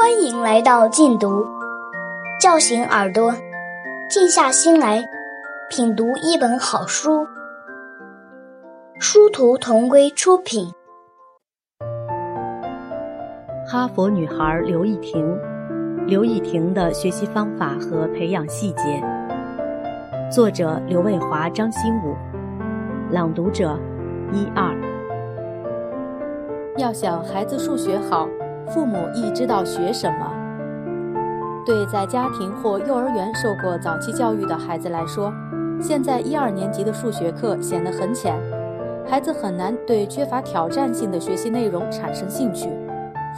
欢迎来到禁读，叫醒耳朵，静下心来品读一本好书。殊途同归出品。哈佛女孩刘亦婷，刘亦婷的学习方法和培养细节。作者刘卫华、张新武，朗读者一二。要想孩子数学好，父母亦知道学什么。对在家庭或幼儿园受过早期教育的孩子来说，现在一二年级的数学课显得很浅，孩子很难对缺乏挑战性的学习内容产生兴趣。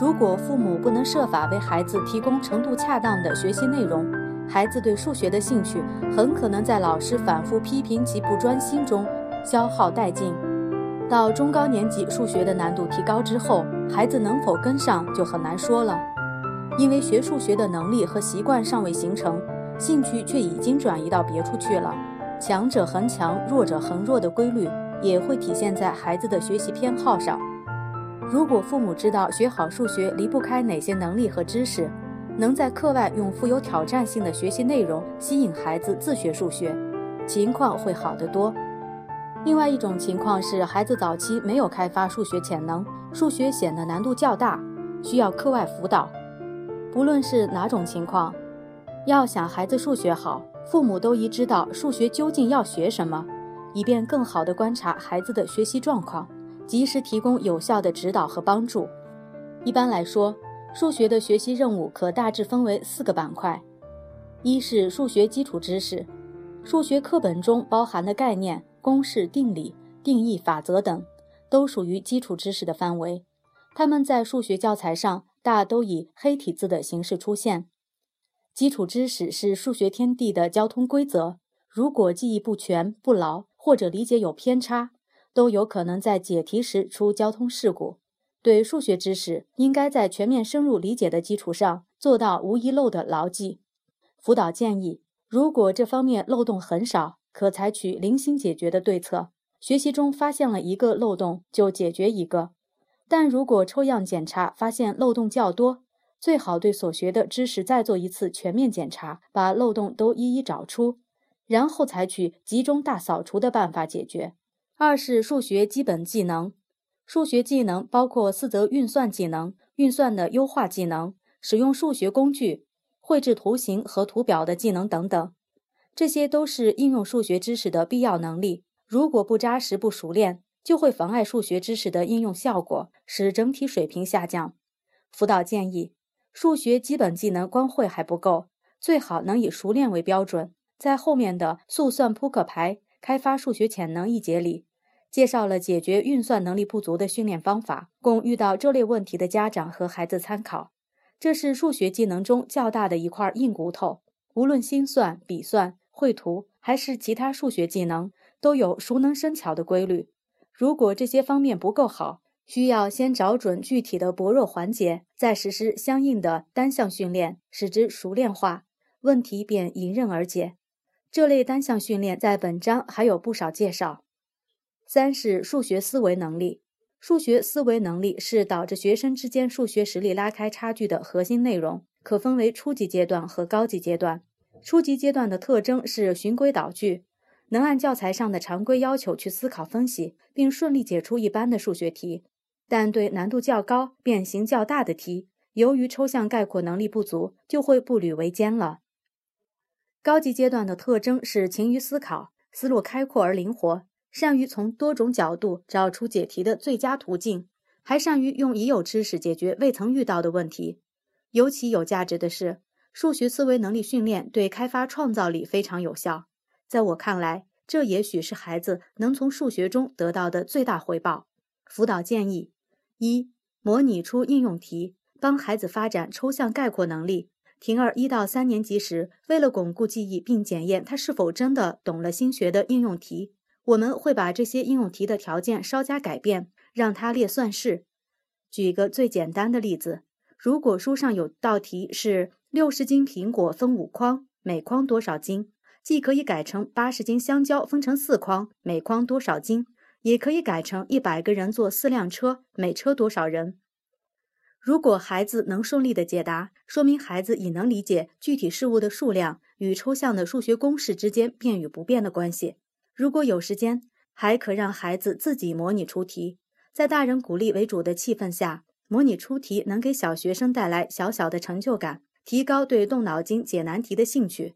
如果父母不能设法为孩子提供程度恰当的学习内容，孩子对数学的兴趣很可能在老师反复批评其不专心中消耗殆尽。到中高年级，数学的难度提高之后，孩子能否跟上就很难说了，因为学数学的能力和习惯尚未形成，兴趣却已经转移到别处去了。强者恒强，弱者恒弱的规律也会体现在孩子的学习偏好上。如果父母知道学好数学离不开哪些能力和知识，能在课外用富有挑战性的学习内容吸引孩子自学数学，情况会好得多。另外一种情况是，孩子早期没有开发数学潜能，数学显得难度较大，需要课外辅导。不论是哪种情况，要想孩子数学好，父母都宜知道数学究竟要学什么，以便更好地观察孩子的学习状况，及时提供有效的指导和帮助。一般来说，数学的学习任务可大致分为四个板块：一是数学基础知识，数学课本中包含的概念。公式、定理、定义、法则等，都属于基础知识的范围。它们在数学教材上大都以黑体字的形式出现。基础知识是数学天地的交通规则，如果记忆不全、不牢，或者理解有偏差，都有可能在解题时出交通事故。对数学知识，应该在全面深入理解的基础上，做到无遗漏的牢记。辅导建议：如果这方面漏洞很少。可采取零星解决的对策。学习中发现了一个漏洞，就解决一个；但如果抽样检查发现漏洞较多，最好对所学的知识再做一次全面检查，把漏洞都一一找出，然后采取集中大扫除的办法解决。二是数学基本技能，数学技能包括四则运算技能、运算的优化技能、使用数学工具、绘制图形和图表的技能等等。这些都是应用数学知识的必要能力。如果不扎实、不熟练，就会妨碍数学知识的应用效果，使整体水平下降。辅导建议：数学基本技能光会还不够，最好能以熟练为标准。在后面的速算扑克牌、开发数学潜能一节里，介绍了解决运算能力不足的训练方法，供遇到这类问题的家长和孩子参考。这是数学技能中较大的一块硬骨头，无论心算、笔算。绘图还是其他数学技能都有熟能生巧的规律。如果这些方面不够好，需要先找准具体的薄弱环节，再实施相应的单项训练，使之熟练化，问题便迎刃而解。这类单项训练在本章还有不少介绍。三是数学思维能力，数学思维能力是导致学生之间数学实力拉开差距的核心内容，可分为初级阶段和高级阶段。初级阶段的特征是循规蹈矩，能按教材上的常规要求去思考分析，并顺利解出一般的数学题。但对难度较高、变形较大的题，由于抽象概括能力不足，就会步履维艰了。高级阶段的特征是勤于思考，思路开阔而灵活，善于从多种角度找出解题的最佳途径，还善于用已有知识解决未曾遇到的问题。尤其有价值的是。数学思维能力训练对开发创造力非常有效。在我看来，这也许是孩子能从数学中得到的最大回报。辅导建议：一、模拟出应用题，帮孩子发展抽象概括能力。婷儿一到三年级时，为了巩固记忆并检验他是否真的懂了新学的应用题，我们会把这些应用题的条件稍加改变，让他列算式。举个最简单的例子：如果书上有道题是。六十斤苹果分五筐，每筐多少斤？既可以改成八十斤香蕉分成四筐，每筐多少斤？也可以改成一百个人坐四辆车，每车多少人？如果孩子能顺利的解答，说明孩子已能理解具体事物的数量与抽象的数学公式之间变与不变的关系。如果有时间，还可让孩子自己模拟出题，在大人鼓励为主的气氛下，模拟出题能给小学生带来小小的成就感，提高对动脑筋解难题的兴趣。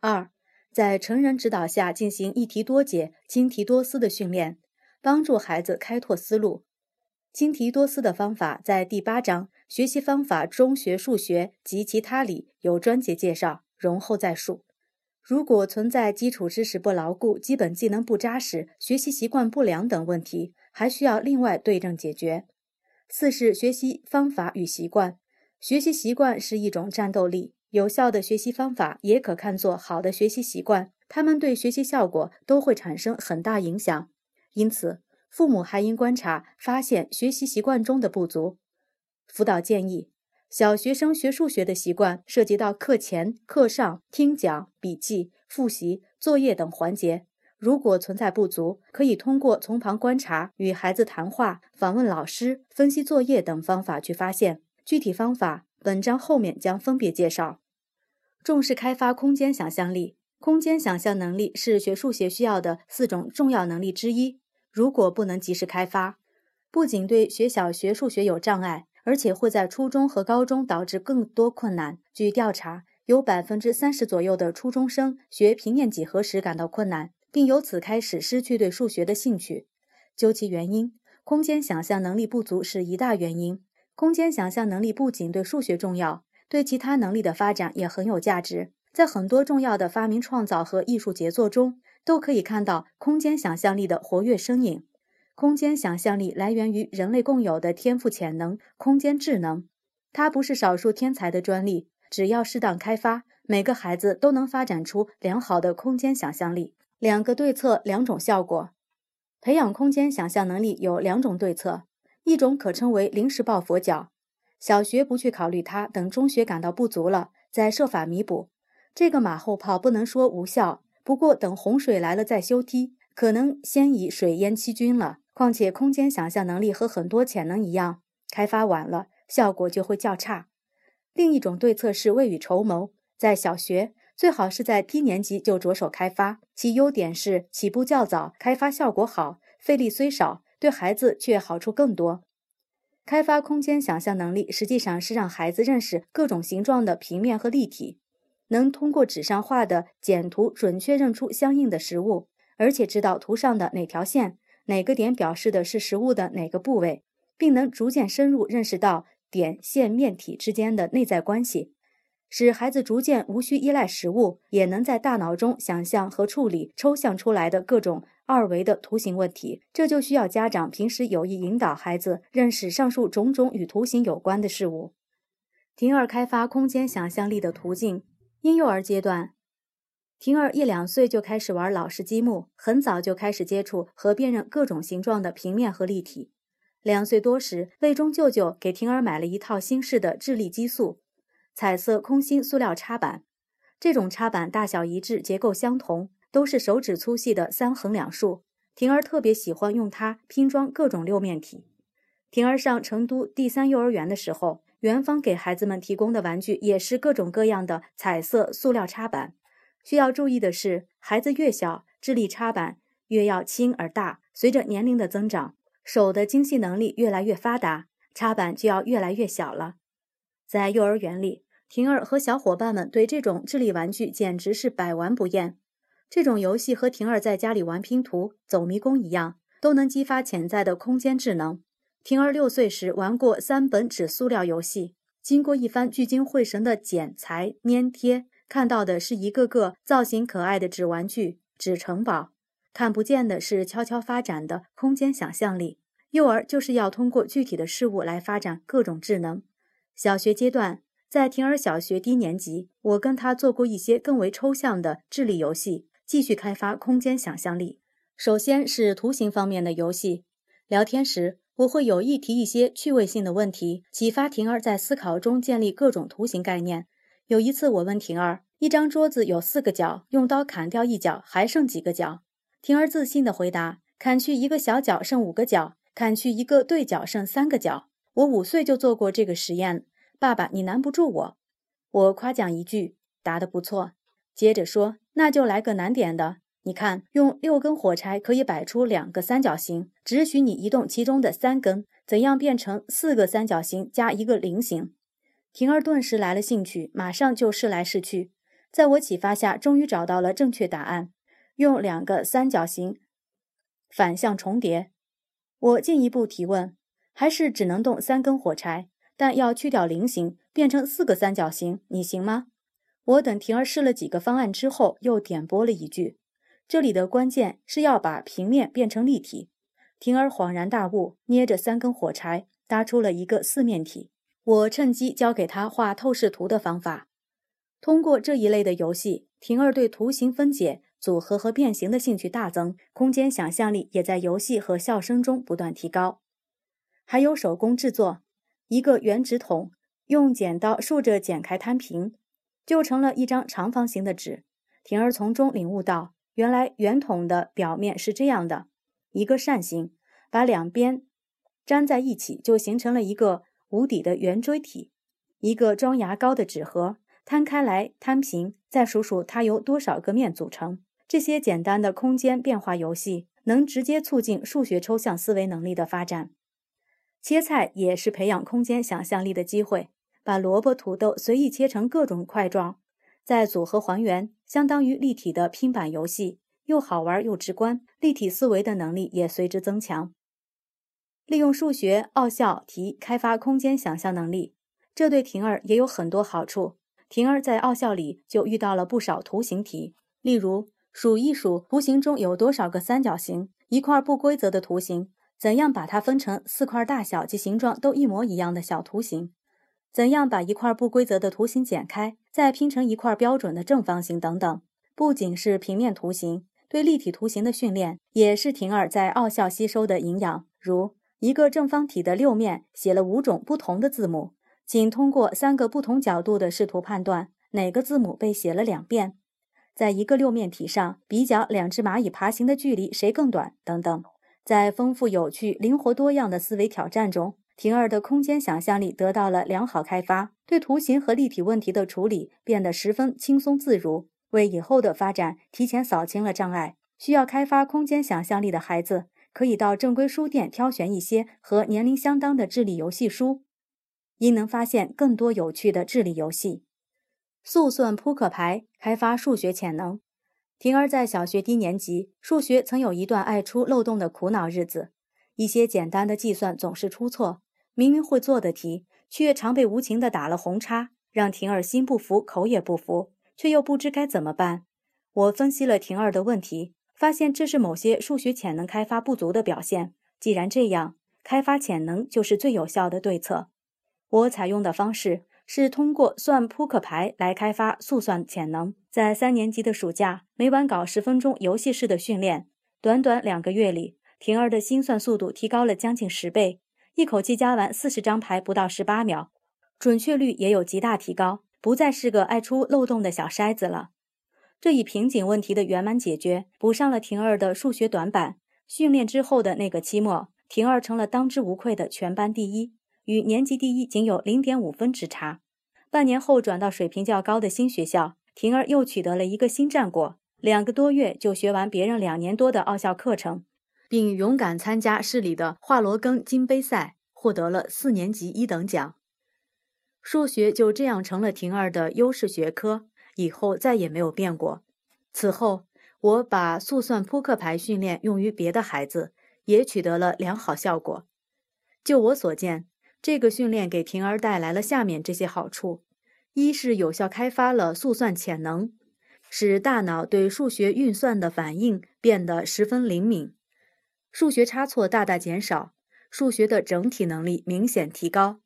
二，在成人指导下进行一题多解、精题多思的训练，帮助孩子开拓思路。精题多思的方法在第八章《学习方法：中学数学及其他》里有专节介绍，容后再述。如果存在基础知识不牢固、基本技能不扎实、学习习惯不良等问题，还需要另外对症解决。四是学习方法与习惯。学习习惯是一种战斗力，有效的学习方法也可看作好的学习习惯，他们对学习效果都会产生很大影响。因此，父母还应观察、发现学习习惯中的不足。辅导建议：小学生学数学的习惯涉及到课前、课上听讲、笔记、复习、作业等环节。如果存在不足，可以通过从旁观察、与孩子谈话、访问老师、分析作业等方法去发现。具体方法，本章后面将分别介绍。重视开发空间想象力，空间想象能力是学数学需要的四种重要能力之一。如果不能及时开发，不仅对学小学数学有障碍，而且会在初中和高中导致更多困难。据调查，有百分之三十左右的初中生学平面几何时感到困难。并由此开始失去对数学的兴趣。究其原因，空间想象能力不足是一大原因。空间想象能力不仅对数学重要，对其他能力的发展也很有价值。在很多重要的发明创造和艺术杰作中，都可以看到空间想象力的活跃身影。空间想象力来源于人类共有的天赋潜能——空间智能。它不是少数天才的专利，只要适当开发，每个孩子都能发展出良好的空间想象力。两个对策，两种效果。培养空间想象能力有两种对策，一种可称为临时抱佛脚，小学不去考虑它，等中学感到不足了再设法弥补。这个马后炮不能说无效，不过等洪水来了再修堤，可能先已水淹七军了。况且空间想象能力和很多潜能一样，开发晚了，效果就会较差。另一种对策是未雨绸缪，在小学。最好是在低年级就着手开发，其优点是起步较早，开发效果好，费力虽少，对孩子却好处更多。开发空间想象能力，实际上是让孩子认识各种形状的平面和立体，能通过纸上画的简图准确认出相应的实物，而且知道图上的哪条线、哪个点表示的是实物的哪个部位，并能逐渐深入认识到点、线、面、体之间的内在关系。使孩子逐渐无需依赖实物，也能在大脑中想象和处理抽象出来的各种二维的图形问题。这就需要家长平时有意引导孩子认识上述种种与图形有关的事物。婷儿开发空间想象力的途径：婴幼儿阶段，婷儿一两岁就开始玩老式积木，很早就开始接触和辨认各种形状的平面和立体。两岁多时，魏中舅舅给婷儿买了一套新式的智力激素。彩色空心塑料插板，这种插板大小一致，结构相同，都是手指粗细的三横两竖。婷儿特别喜欢用它拼装各种六面体。婷儿上成都第三幼儿园的时候，园方给孩子们提供的玩具也是各种各样的彩色塑料插板。需要注意的是，孩子越小，智力插板越要轻而大。随着年龄的增长，手的精细能力越来越发达，插板就要越来越小了。在幼儿园里。婷儿和小伙伴们对这种智力玩具简直是百玩不厌。这种游戏和婷儿在家里玩拼图、走迷宫一样，都能激发潜在的空间智能。婷儿六岁时玩过三本纸塑料游戏，经过一番聚精会神的剪裁、粘贴，看到的是一个个造型可爱的纸玩具、纸城堡，看不见的是悄悄发展的空间想象力。幼儿就是要通过具体的事物来发展各种智能。小学阶段。在婷儿小学低年级，我跟他做过一些更为抽象的智力游戏，继续开发空间想象力。首先是图形方面的游戏，聊天时我会有意提一些趣味性的问题，启发婷儿在思考中建立各种图形概念。有一次，我问婷儿：“一张桌子有四个角，用刀砍掉一角，还剩几个角？”婷儿自信地回答：“砍去一个小角，剩五个角；砍去一个对角，剩三个角。”我五岁就做过这个实验，爸爸，你难不住我。我夸奖一句，答得不错。接着说，那就来个难点的。你看，用六根火柴可以摆出两个三角形，只许你移动其中的三根，怎样变成四个三角形加一个菱形？婷儿顿时来了兴趣，马上就试来试去，在我启发下，终于找到了正确答案：用两个三角形反向重叠。我进一步提问，还是只能动三根火柴，但要去掉菱形，变成四个三角形，你行吗？我等婷儿试了几个方案之后，又点拨了一句。这里的关键是要把平面变成立体。婷儿恍然大悟，捏着三根火柴，搭出了一个四面体。我趁机教给他画透视图的方法。通过这一类的游戏，婷儿对图形分解、组合和变形的兴趣大增，空间想象力也在游戏和笑声中不断提高。还有手工制作，一个圆纸筒，用剪刀竖着剪开摊平，就成了一张长方形的纸。婷儿从中领悟到。原来圆筒的表面是这样的，一个扇形，把两边粘在一起，就形成了一个无底的圆锥体。一个装牙膏的纸盒，摊开来摊平，再数数它由多少个面组成。这些简单的空间变化游戏，能直接促进数学抽象思维能力的发展。切菜也是培养空间想象力的机会，把萝卜、土豆随意切成各种块状。再组合还原，相当于立体的拼板游戏，又好玩又直观，立体思维的能力也随之增强。利用数学奥校题开发空间想象能力，这对婷儿也有很多好处。婷儿在奥校里就遇到了不少图形题，例如数一数图形中有多少个三角形，一块不规则的图形，怎样把它分成四块大小及形状都一模一样的小图形。怎样把一块不规则的图形剪开，再拼成一块标准的正方形等等，不仅是平面图形，对立体图形的训练也是婷儿在奥校吸收的营养。如一个正方体的六面写了五种不同的字母，仅通过三个不同角度的视图判断哪个字母被写了两遍，在一个六面体上比较两只蚂蚁爬行的距离谁更短等等，在丰富有趣、灵活多样的思维挑战中。婷儿的空间想象力得到了良好开发，对图形和立体问题的处理变得十分轻松自如，为以后的发展提前扫清了障碍。需要开发空间想象力的孩子，可以到正规书店挑选一些和年龄相当的智力游戏书，因能发现更多有趣的智力游戏。速算扑克牌开发数学潜能。婷儿在小学低年级，数学曾有一段爱出漏洞的苦恼日子，一些简单的计算总是出错。明明会做的题，却常被无情的打了红叉，让婷儿心不服，口也不服，却又不知该怎么办。我分析了婷儿的问题，发现这是某些数学潜能开发不足的表现。既然这样，开发潜能就是最有效的对策。我采用的方式是通过算扑克牌来开发速算潜能。在三年级的暑假，每晚搞十分钟游戏式的训练，短短两个月里，婷儿的心算速度提高了将近十倍。一口气加完四十张牌不到十八秒，准确率也有极大提高，不再是个爱出漏洞的小筛子了。这一瓶颈问题的圆满解决，补上了婷儿的数学短板。训练之后的那个期末，婷儿成了当之无愧的全班第一，与年级第一仅有零点五分之差。半年后转到水平较高的新学校，婷儿又取得了一个新战果，两个多月就学完别人两年多的奥校课程。并勇敢参加市里的华罗庚金杯赛，获得了四年级一等奖。数学就这样成了婷儿的优势学科，以后再也没有变过。此后，我把速算扑克牌训练用于别的孩子，也取得了良好效果。就我所见，这个训练给婷儿带来了下面这些好处：一是有效开发了速算潜能，使大脑对数学运算的反应变得十分灵敏。数学差错大大减少，数学的整体能力明显提高，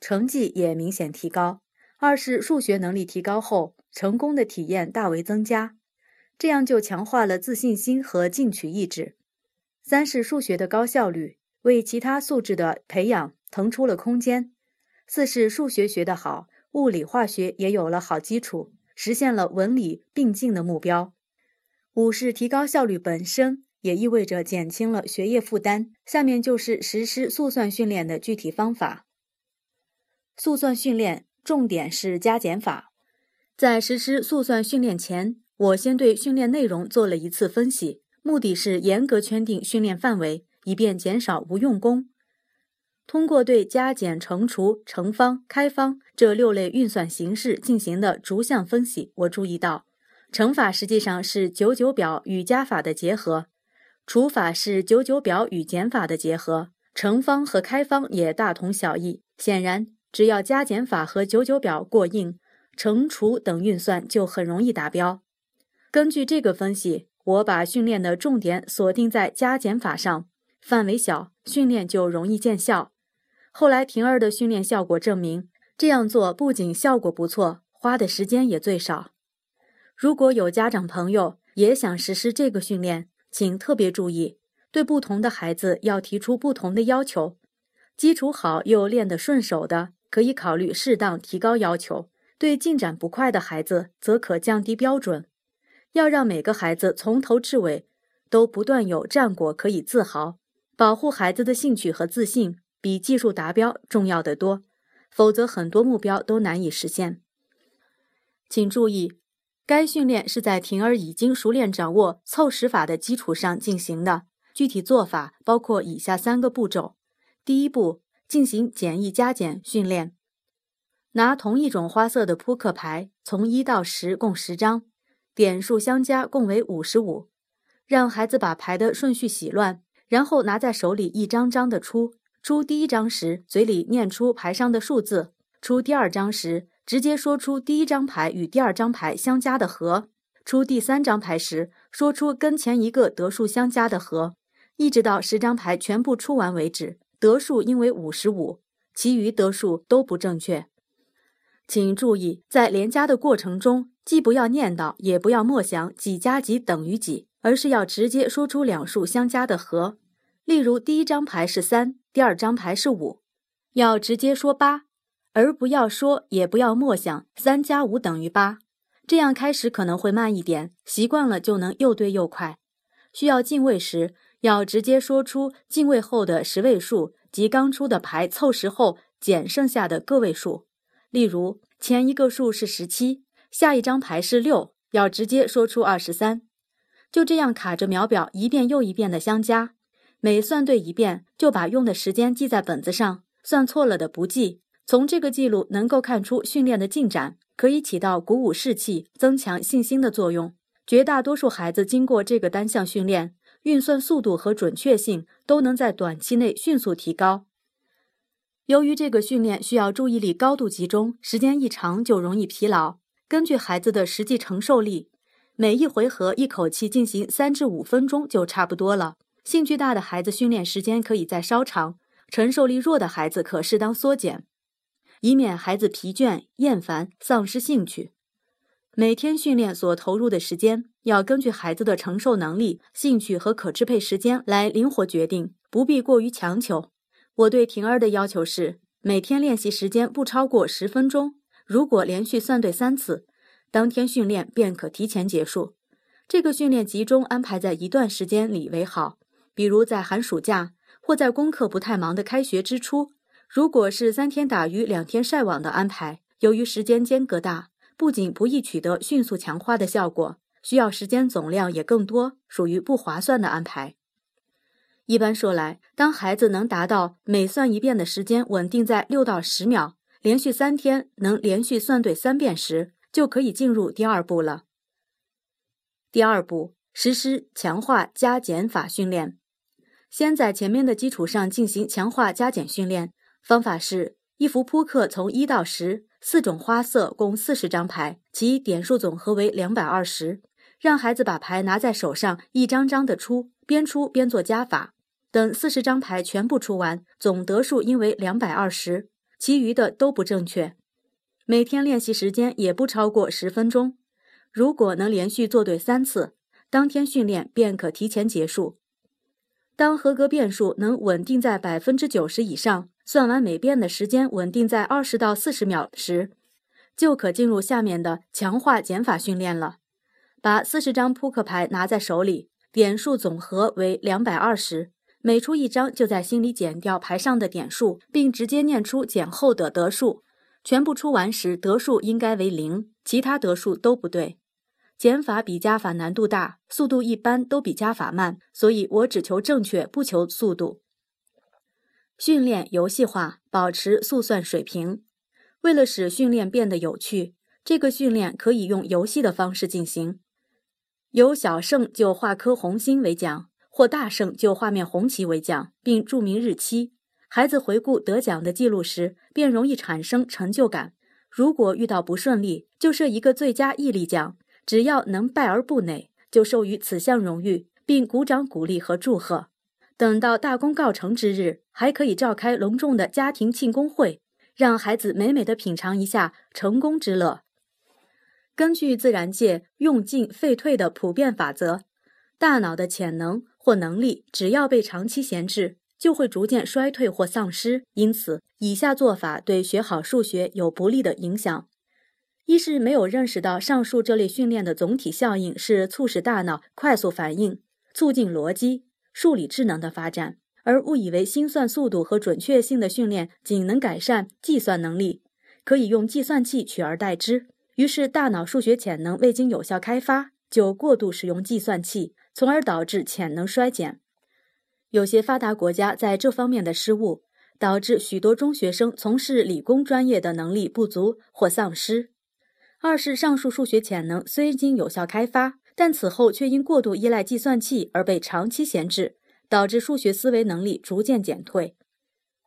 成绩也明显提高。二是数学能力提高后，成功的体验大为增加，这样就强化了自信心和进取意志。三是数学的高效率，为其他素质的培养腾出了空间。四是数学学得好，物理化学也有了好基础，实现了文理并进的目标。五是提高效率本身。也意味着减轻了学业负担。下面就是实施速算训练的具体方法。速算训练重点是加减法。在实施速算训练前，我先对训练内容做了一次分析，目的是严格圈定训练范围，以便减少无用功。通过对加减乘除、乘方、开方这六类运算形式进行的逐项分析，我注意到，乘法实际上是九九表与加法的结合。除法是九九表与减法的结合，乘方和开方也大同小异。显然，只要加减法和九九表过硬，乘除等运算就很容易达标。根据这个分析，我把训练的重点锁定在加减法上，范围小，训练就容易见效。后来婷儿的训练效果证明，这样做不仅效果不错，花的时间也最少。如果有家长朋友也想实施这个训练，请特别注意，对不同的孩子要提出不同的要求。基础好又练得顺手的，可以考虑适当提高要求；对进展不快的孩子，则可降低标准。要让每个孩子从头至尾都不断有战果可以自豪。保护孩子的兴趣和自信，比技术达标重要得多。否则，很多目标都难以实现。请注意。该训练是在婷儿已经熟练掌握凑十法的基础上进行的。具体做法包括以下三个步骤：第一步，进行简易加减训练。拿同一种花色的扑克牌，从一到十共十张，点数相加共为五十五。让孩子把牌的顺序洗乱，然后拿在手里一张张的出。出第一张时，嘴里念出牌上的数字；出第二张时，直接说出第一张牌与第二张牌相加的和，出第三张牌时说出跟前一个得数相加的和，一直到十张牌全部出完为止。得数应为五十五，其余得数都不正确。请注意，在连加的过程中，既不要念叨，也不要默想几加几等于几，而是要直接说出两数相加的和。例如，第一张牌是三，第二张牌是五，要直接说八。而不要说，也不要默想，三加五等于八，这样开始可能会慢一点，习惯了就能又对又快。需要进位时，要直接说出进位后的十位数及刚出的牌凑实后减剩下的个位数。例如，前一个数是十七，下一张牌是六，要直接说出二十三。就这样卡着秒表，一遍又一遍的相加，每算对一遍，就把用的时间记在本子上，算错了的不记。从这个记录能够看出训练的进展，可以起到鼓舞士气、增强信心的作用。绝大多数孩子经过这个单项训练，运算速度和准确性都能在短期内迅速提高。由于这个训练需要注意力高度集中，时间一长就容易疲劳。根据孩子的实际承受力，每一回合一口气进行三至五分钟就差不多了。兴趣大的孩子训练时间可以再稍长，承受力弱的孩子可适当缩减。以免孩子疲倦、厌烦、丧失兴趣。每天训练所投入的时间要根据孩子的承受能力、兴趣和可支配时间来灵活决定，不必过于强求。我对婷儿的要求是，每天练习时间不超过十分钟。如果连续算对三次，当天训练便可提前结束。这个训练集中安排在一段时间里为好，比如在寒暑假或在功课不太忙的开学之初。如果是三天打鱼两天晒网的安排，由于时间间隔大，不仅不易取得迅速强化的效果，需要时间总量也更多，属于不划算的安排。一般说来，当孩子能达到每算一遍的时间稳定在六到十秒，连续三天能连续算对三遍时，就可以进入第二步了。第二步，实施强化加减法训练，先在前面的基础上进行强化加减训练。方法是：一副扑克从一到十，四种花色共四十张牌，其点数总和为两百二十。让孩子把牌拿在手上，一张张的出，边出边做加法。等四十张牌全部出完，总得数应为两百二十，其余的都不正确。每天练习时间也不超过十分钟。如果能连续做对三次，当天训练便可提前结束。当合格变数能稳定在百分之九十以上。算完每遍的时间稳定在二十到四十秒时，就可进入下面的强化减法训练了。把四十张扑克牌拿在手里，点数总和为两百二十，每出一张就在心里减掉牌上的点数，并直接念出减后的得数。全部出完时得数应该为零，其他得数都不对。减法比加法难度大，速度一般都比加法慢，所以我只求正确，不求速度。训练游戏化，保持速算水平。为了使训练变得有趣，这个训练可以用游戏的方式进行。有小胜就画颗红心为奖，或大胜就画面红旗为奖，并注明日期。孩子回顾得奖的记录时，便容易产生成就感。如果遇到不顺利，就设一个最佳毅力奖，只要能败而不馁，就授予此项荣誉，并鼓掌鼓励和祝贺。等到大功告成之日，还可以召开隆重的家庭庆功会，让孩子美美的品尝一下成功之乐。根据自然界用进废退的普遍法则，大脑的潜能或能力，只要被长期闲置。就会逐渐衰退或丧失，因此以下做法对学好数学有不利的影响：一是没有认识到上述这类训练的总体效应是促使大脑快速反应、促进逻辑、数理智能的发展，而误以为心算速度和准确性的训练仅能改善计算能力，可以用计算器取而代之。于是大脑数学潜能未经有效开发，就过度使用计算器，从而导致潜能衰减。有些发达国家在这方面的失误，导致许多中学生从事理工专业的能力不足或丧失。二是上述数学潜能虽经有效开发，但此后却因过度依赖计算器而被长期闲置，导致数学思维能力逐渐减退。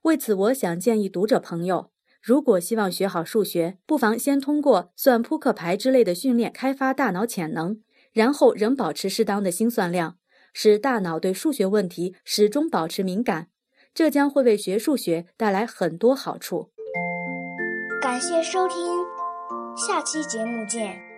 为此，我想建议读者朋友，如果希望学好数学，不妨先通过算扑克牌之类的训练开发大脑潜能，然后仍保持适当的心算量。使大脑对数学问题始终保持敏感，这将会为学数学带来很多好处。感谢收听，下期节目见。